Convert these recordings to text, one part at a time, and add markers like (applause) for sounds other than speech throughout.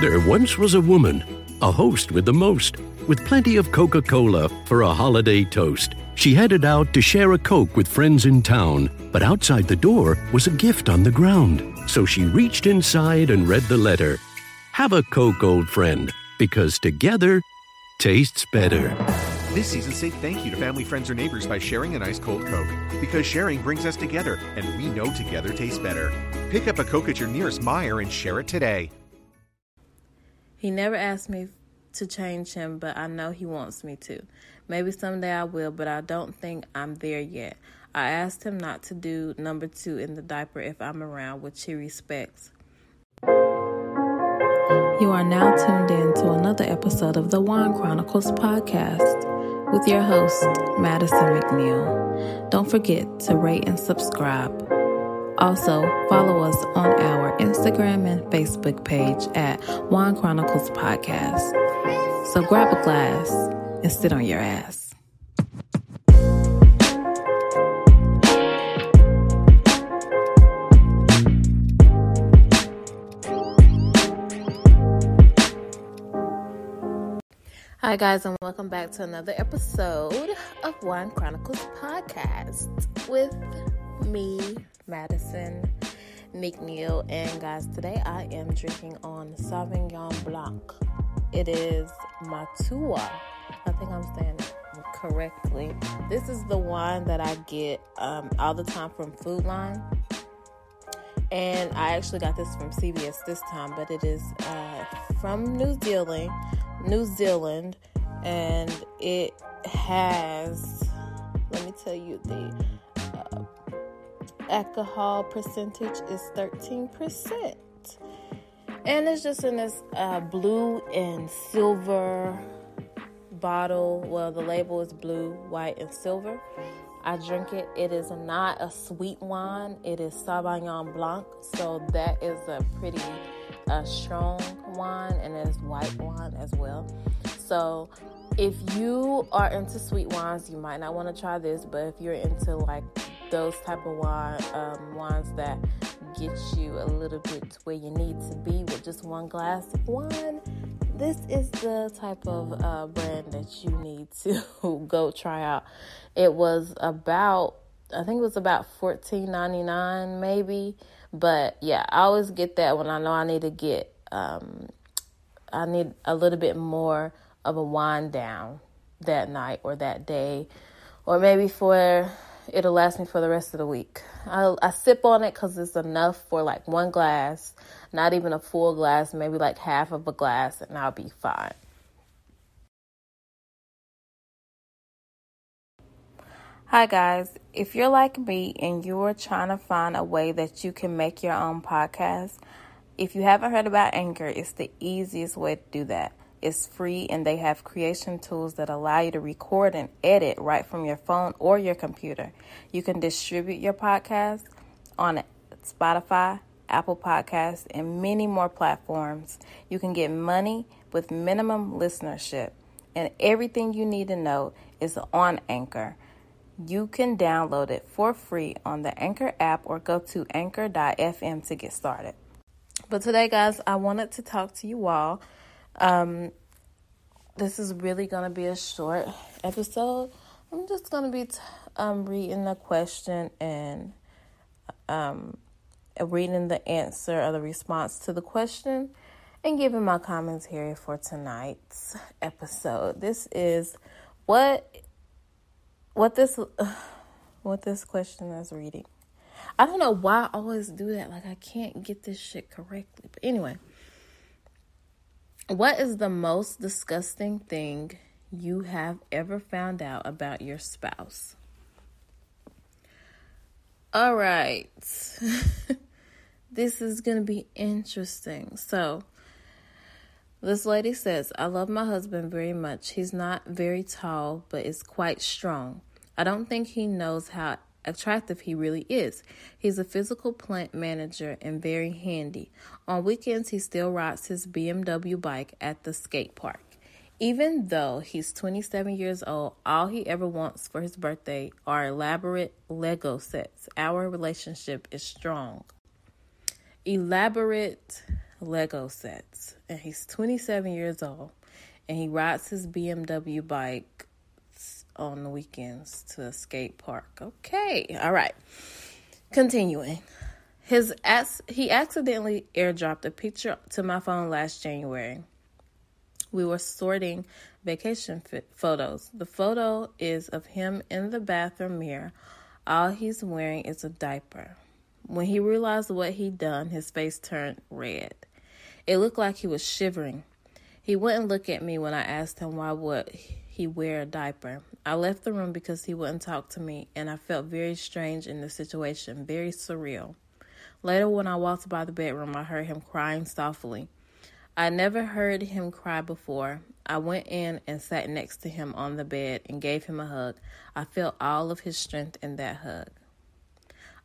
There once was a woman, a host with the most, with plenty of Coca Cola for a holiday toast. She headed out to share a Coke with friends in town, but outside the door was a gift on the ground. So she reached inside and read the letter Have a Coke, old friend, because together tastes better. This season, say thank you to family, friends, or neighbors by sharing an ice cold Coke. Because sharing brings us together, and we know together tastes better. Pick up a Coke at your nearest Meijer and share it today. He never asked me to change him, but I know he wants me to. Maybe someday I will, but I don't think I'm there yet. I asked him not to do number two in the diaper if I'm around, which he respects. You are now tuned in to another episode of the Wine Chronicles podcast with your host, Madison McNeil. Don't forget to rate and subscribe. Also, follow us on our Instagram and Facebook page at Wine Chronicles Podcast. So grab a glass and sit on your ass. Hi, guys, and welcome back to another episode of Wine Chronicles Podcast with me, Madison McNeil. And, guys, today I am drinking on Sauvignon Blanc. It is Matua. I think I'm saying it correctly. This is the wine that I get um, all the time from Food Lion. And I actually got this from CVS this time, but it is uh, from New Zealand New Zealand, and it has, let me tell you, the uh, alcohol percentage is 13%. And it's just in this uh, blue and silver bottle. Well, the label is blue, white, and silver. I drink it. It is not a sweet wine. It is Sauvignon Blanc, so that is a pretty a strong wine and it is white wine as well. So if you are into sweet wines, you might not want to try this, but if you're into like those type of wine um, wines that get you a little bit to where you need to be with just one glass of wine, this is the type of uh, brand that you need to (laughs) go try out. It was about I think it was about fourteen ninety nine maybe but yeah, I always get that when I know I need to get um, I need a little bit more of a wind down that night or that day, or maybe for it'll last me for the rest of the week. I, I sip on it because it's enough for like one glass, not even a full glass, maybe like half of a glass, and I'll be fine. Hi, guys. If you're like me and you're trying to find a way that you can make your own podcast, if you haven't heard about Anchor, it's the easiest way to do that. It's free and they have creation tools that allow you to record and edit right from your phone or your computer. You can distribute your podcast on Spotify, Apple Podcasts, and many more platforms. You can get money with minimum listenership, and everything you need to know is on Anchor. You can download it for free on the Anchor app or go to anchor.fm to get started. But today, guys, I wanted to talk to you all. Um, this is really going to be a short episode. I'm just going to be t- um, reading the question and um, reading the answer or the response to the question and giving my commentary for tonight's episode. This is what what this (sighs) what this question is reading. I don't know why I always do that. Like I can't get this shit correctly. But anyway, what is the most disgusting thing you have ever found out about your spouse? All right. (laughs) this is going to be interesting. So, this lady says, I love my husband very much. He's not very tall, but is quite strong. I don't think he knows how attractive he really is. He's a physical plant manager and very handy. On weekends, he still rides his BMX bike at the skate park. Even though he's 27 years old, all he ever wants for his birthday are elaborate Lego sets. Our relationship is strong. Elaborate Lego sets. And he's 27 years old. And he rides his BMX bike on the weekends to a skate park. Okay, all right. Continuing. His ass, he accidentally airdropped a picture to my phone last January. We were sorting vacation photos. The photo is of him in the bathroom mirror. All he's wearing is a diaper. When he realized what he'd done, his face turned red. It looked like he was shivering. He wouldn't look at me when I asked him why would he wear a diaper. I left the room because he wouldn't talk to me, and I felt very strange in the situation, very surreal. Later, when I walked by the bedroom, I heard him crying softly. I never heard him cry before. I went in and sat next to him on the bed and gave him a hug. I felt all of his strength in that hug.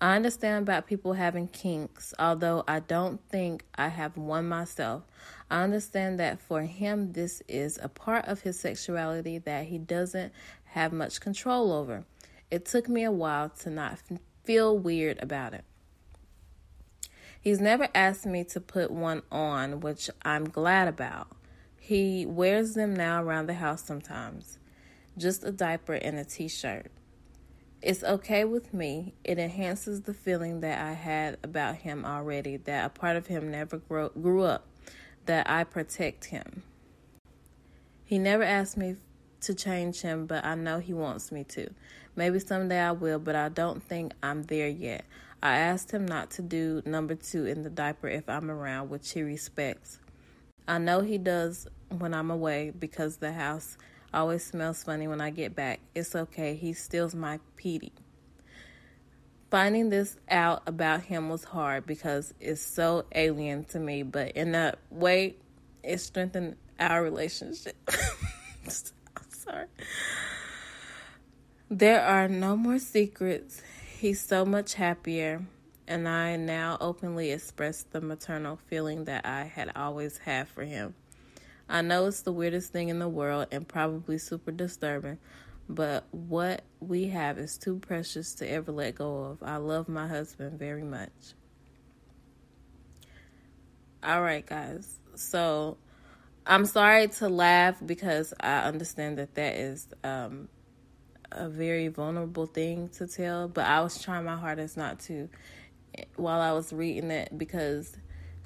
I understand about people having kinks, although I don't think I have one myself. I understand that for him, this is a part of his sexuality that he doesn't have much control over. It took me a while to not feel weird about it. He's never asked me to put one on, which I'm glad about. He wears them now around the house sometimes. Just a diaper and a t shirt. It's okay with me. It enhances the feeling that I had about him already, that a part of him never grew, grew up, that I protect him. He never asked me to change him, but I know he wants me to. Maybe someday I will, but I don't think I'm there yet. I asked him not to do number two in the diaper if I'm around, which he respects. I know he does when I'm away because the house Always smells funny when I get back. It's okay. He steals my Petey. Finding this out about him was hard because it's so alien to me, but in a way, it strengthened our relationship. (laughs) Sorry. There are no more secrets. He's so much happier, and I now openly express the maternal feeling that I had always had for him. I know it's the weirdest thing in the world and probably super disturbing, but what we have is too precious to ever let go of. I love my husband very much. All right, guys. So I'm sorry to laugh because I understand that that is um, a very vulnerable thing to tell, but I was trying my hardest not to while I was reading it because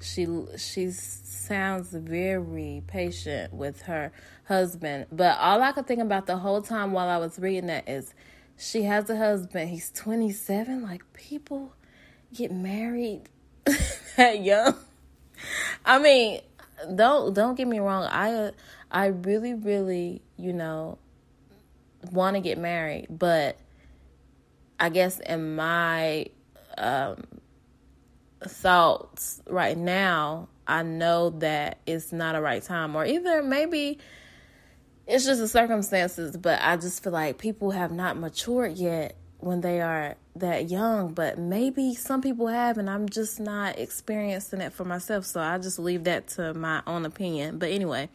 she she sounds very patient with her husband. But all i could think about the whole time while i was reading that is she has a husband. He's 27 like people get married (laughs) that young. I mean don't don't get me wrong. I i really really you know want to get married but i guess in my um thoughts right now, I know that it's not a right time, or either maybe it's just the circumstances, but I just feel like people have not matured yet when they are that young, but maybe some people have, and I'm just not experiencing it for myself. So I just leave that to my own opinion. But anyway,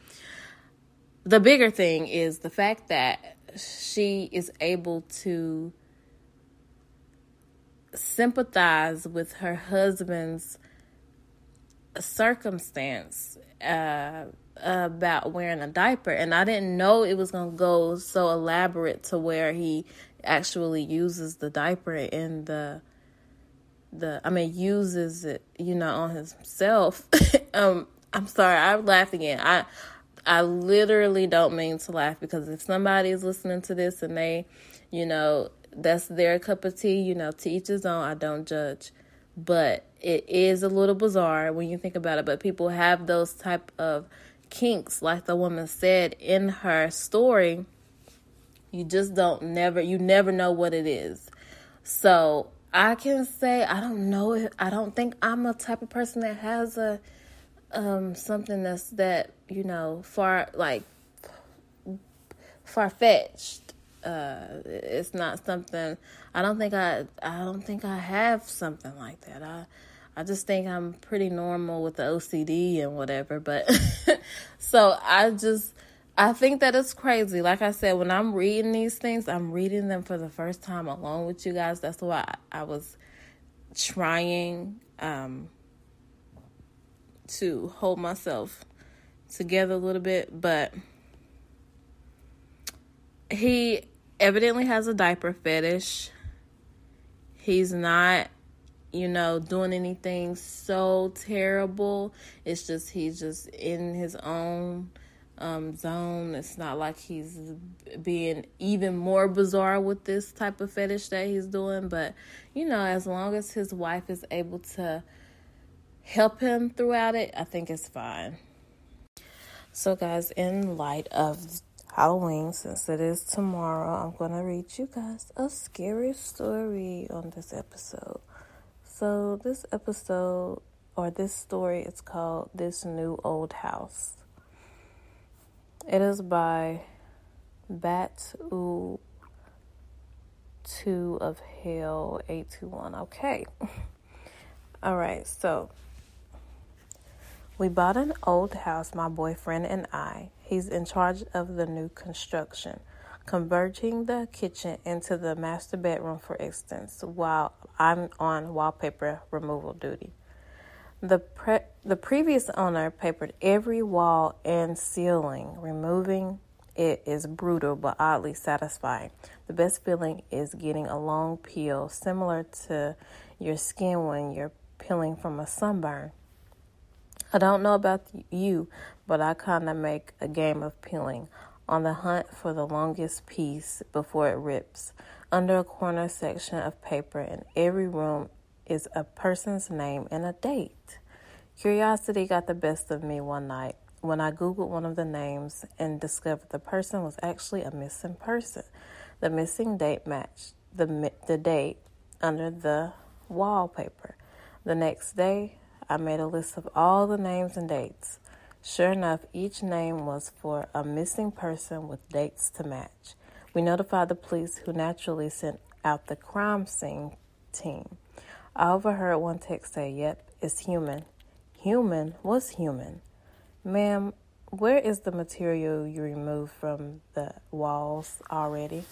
the bigger thing is the fact that she is able to sympathize with her husband's circumstance uh, about wearing a diaper. And I didn't know it was going to go so elaborate to where he actually uses the diaper in the the I mean uses it, you know, on himself. (laughs) um I'm sorry, I'm laughing again. I I literally don't mean to laugh because if somebody is listening to this and they, you know, that's their cup of tea, you know, to each his own. I don't judge. But it is a little bizarre when you think about it. But people have those type of kinks, like the woman said in her story. You just don't never you never know what it is. So I can say I don't know if I don't think I'm a type of person that has a um something that's that, you know, far like far fetched uh, it's not something I don't think I I don't think I have something like that. I I just think I'm pretty normal with the OCD and whatever, but (laughs) so I just I think that it's crazy. Like I said, when I'm reading these things, I'm reading them for the first time along with you guys. That's why I, was trying um to hold myself together a little bit, but he evidently has a diaper fetish. He's not, you know, doing anything so terrible. It's just he's just in his own um, zone. It's not like he's being even more bizarre with this type of fetish that he's doing. But, you know, as long as his wife is able to help him throughout it, I think it's fine. So, guys, in light of Halloween, since it is tomorrow, I'm going to read you guys a scary story on this episode. So, this episode or this story is called This New Old House. It is by Bat 2 of Hell 821. Okay. (laughs) All right, so we bought an old house, my boyfriend and I. He's in charge of the new construction, converting the kitchen into the master bedroom, for instance, while I'm on wallpaper removal duty. The pre- the previous owner papered every wall and ceiling. Removing it is brutal but oddly satisfying. The best feeling is getting a long peel, similar to your skin when you're peeling from a sunburn. I don't know about you, but I kind of make a game of peeling on the hunt for the longest piece before it rips. Under a corner section of paper in every room is a person's name and a date. Curiosity got the best of me one night when I Googled one of the names and discovered the person was actually a missing person. The missing date matched the, the date under the wallpaper. The next day, I made a list of all the names and dates. Sure enough, each name was for a missing person with dates to match. We notified the police, who naturally sent out the crime scene team. I overheard one text say, Yep, it's human. Human? What's human? Ma'am, where is the material you removed from the walls already?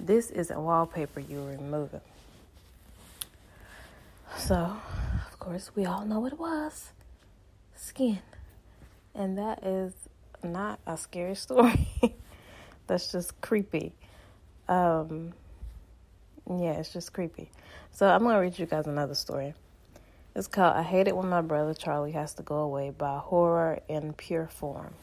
This isn't wallpaper you're removing. So, of course, we all know what it was skin. And that is not a scary (laughs) story. That's just creepy. Um, yeah, it's just creepy. So I'm gonna read you guys another story. It's called I Hate It When My Brother Charlie Has to Go Away by Horror in Pure Form.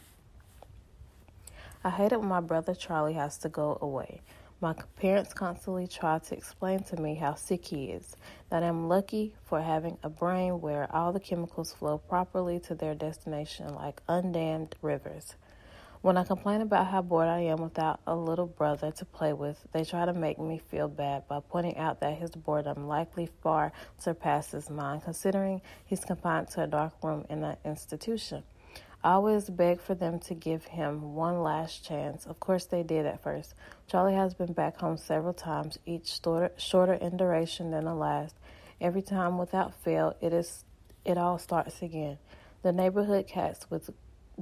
I hate it when my brother Charlie has to go away. My parents constantly try to explain to me how sick he is, that I'm lucky for having a brain where all the chemicals flow properly to their destination like undammed rivers. When I complain about how bored I am without a little brother to play with, they try to make me feel bad by pointing out that his boredom likely far surpasses mine, considering he's confined to a dark room in an institution. I always beg for them to give him one last chance. Of course, they did at first. Charlie has been back home several times, each shorter in duration than the last. Every time, without fail, it is it all starts again. The neighborhood cats with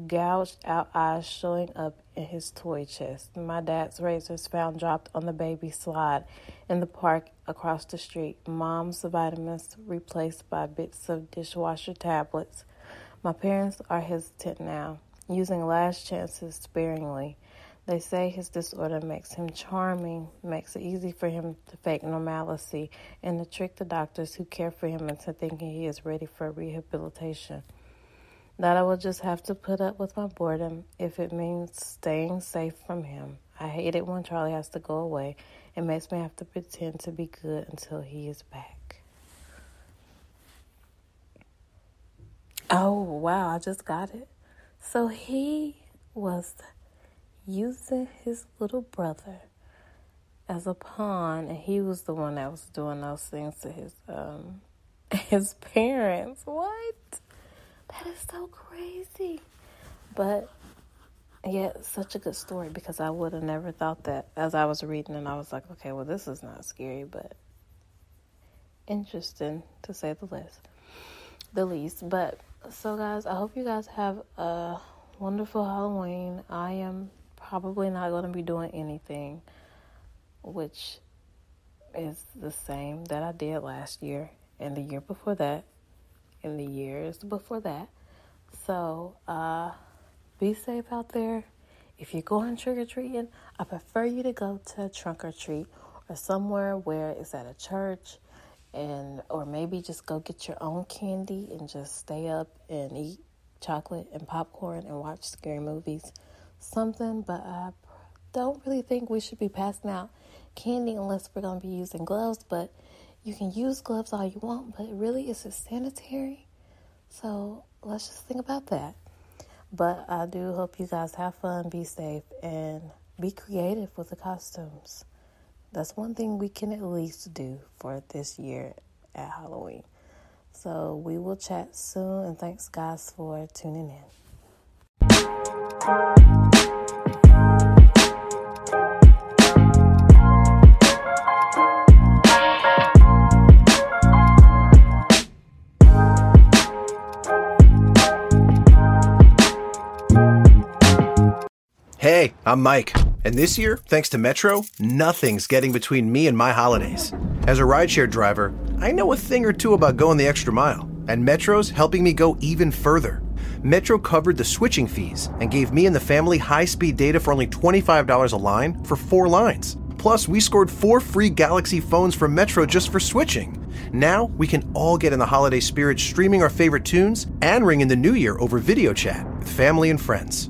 gouged out eyes showing up in his toy chest. My dad's razors found dropped on the baby slide in the park across the street. Mom's vitamins replaced by bits of dishwasher tablets. My parents are hesitant now, using last chances sparingly. They say his disorder makes him charming, makes it easy for him to fake normalcy, and to trick the doctors who care for him into thinking he is ready for rehabilitation that I will just have to put up with my boredom if it means staying safe from him. I hate it when Charlie has to go away. It makes me have to pretend to be good until he is back. Oh, wow, I just got it. So he was using his little brother as a pawn, and he was the one that was doing those things to his um (laughs) his parents. What? That is so crazy. But yeah, such a good story because I would have never thought that as I was reading and I was like, okay, well, this is not scary, but interesting to say the least. The least. But so, guys, I hope you guys have a wonderful Halloween. I am probably not going to be doing anything, which is the same that I did last year and the year before that in the years before that. So, uh, be safe out there. If you're going trick or treating, I prefer you to go to a trunk or treat or somewhere where it's at a church and or maybe just go get your own candy and just stay up and eat chocolate and popcorn and watch scary movies. Something, but I don't really think we should be passing out candy unless we're going to be using gloves, but you can use gloves all you want, but really is it sanitary? So let's just think about that. But I do hope you guys have fun, be safe, and be creative with the costumes. That's one thing we can at least do for this year at Halloween. So we will chat soon, and thanks, guys, for tuning in. Hey, I'm Mike. And this year, thanks to Metro, nothing's getting between me and my holidays. As a rideshare driver, I know a thing or two about going the extra mile, and Metro's helping me go even further. Metro covered the switching fees and gave me and the family high speed data for only $25 a line for four lines. Plus, we scored four free Galaxy phones from Metro just for switching. Now, we can all get in the holiday spirit streaming our favorite tunes and ring in the new year over video chat with family and friends.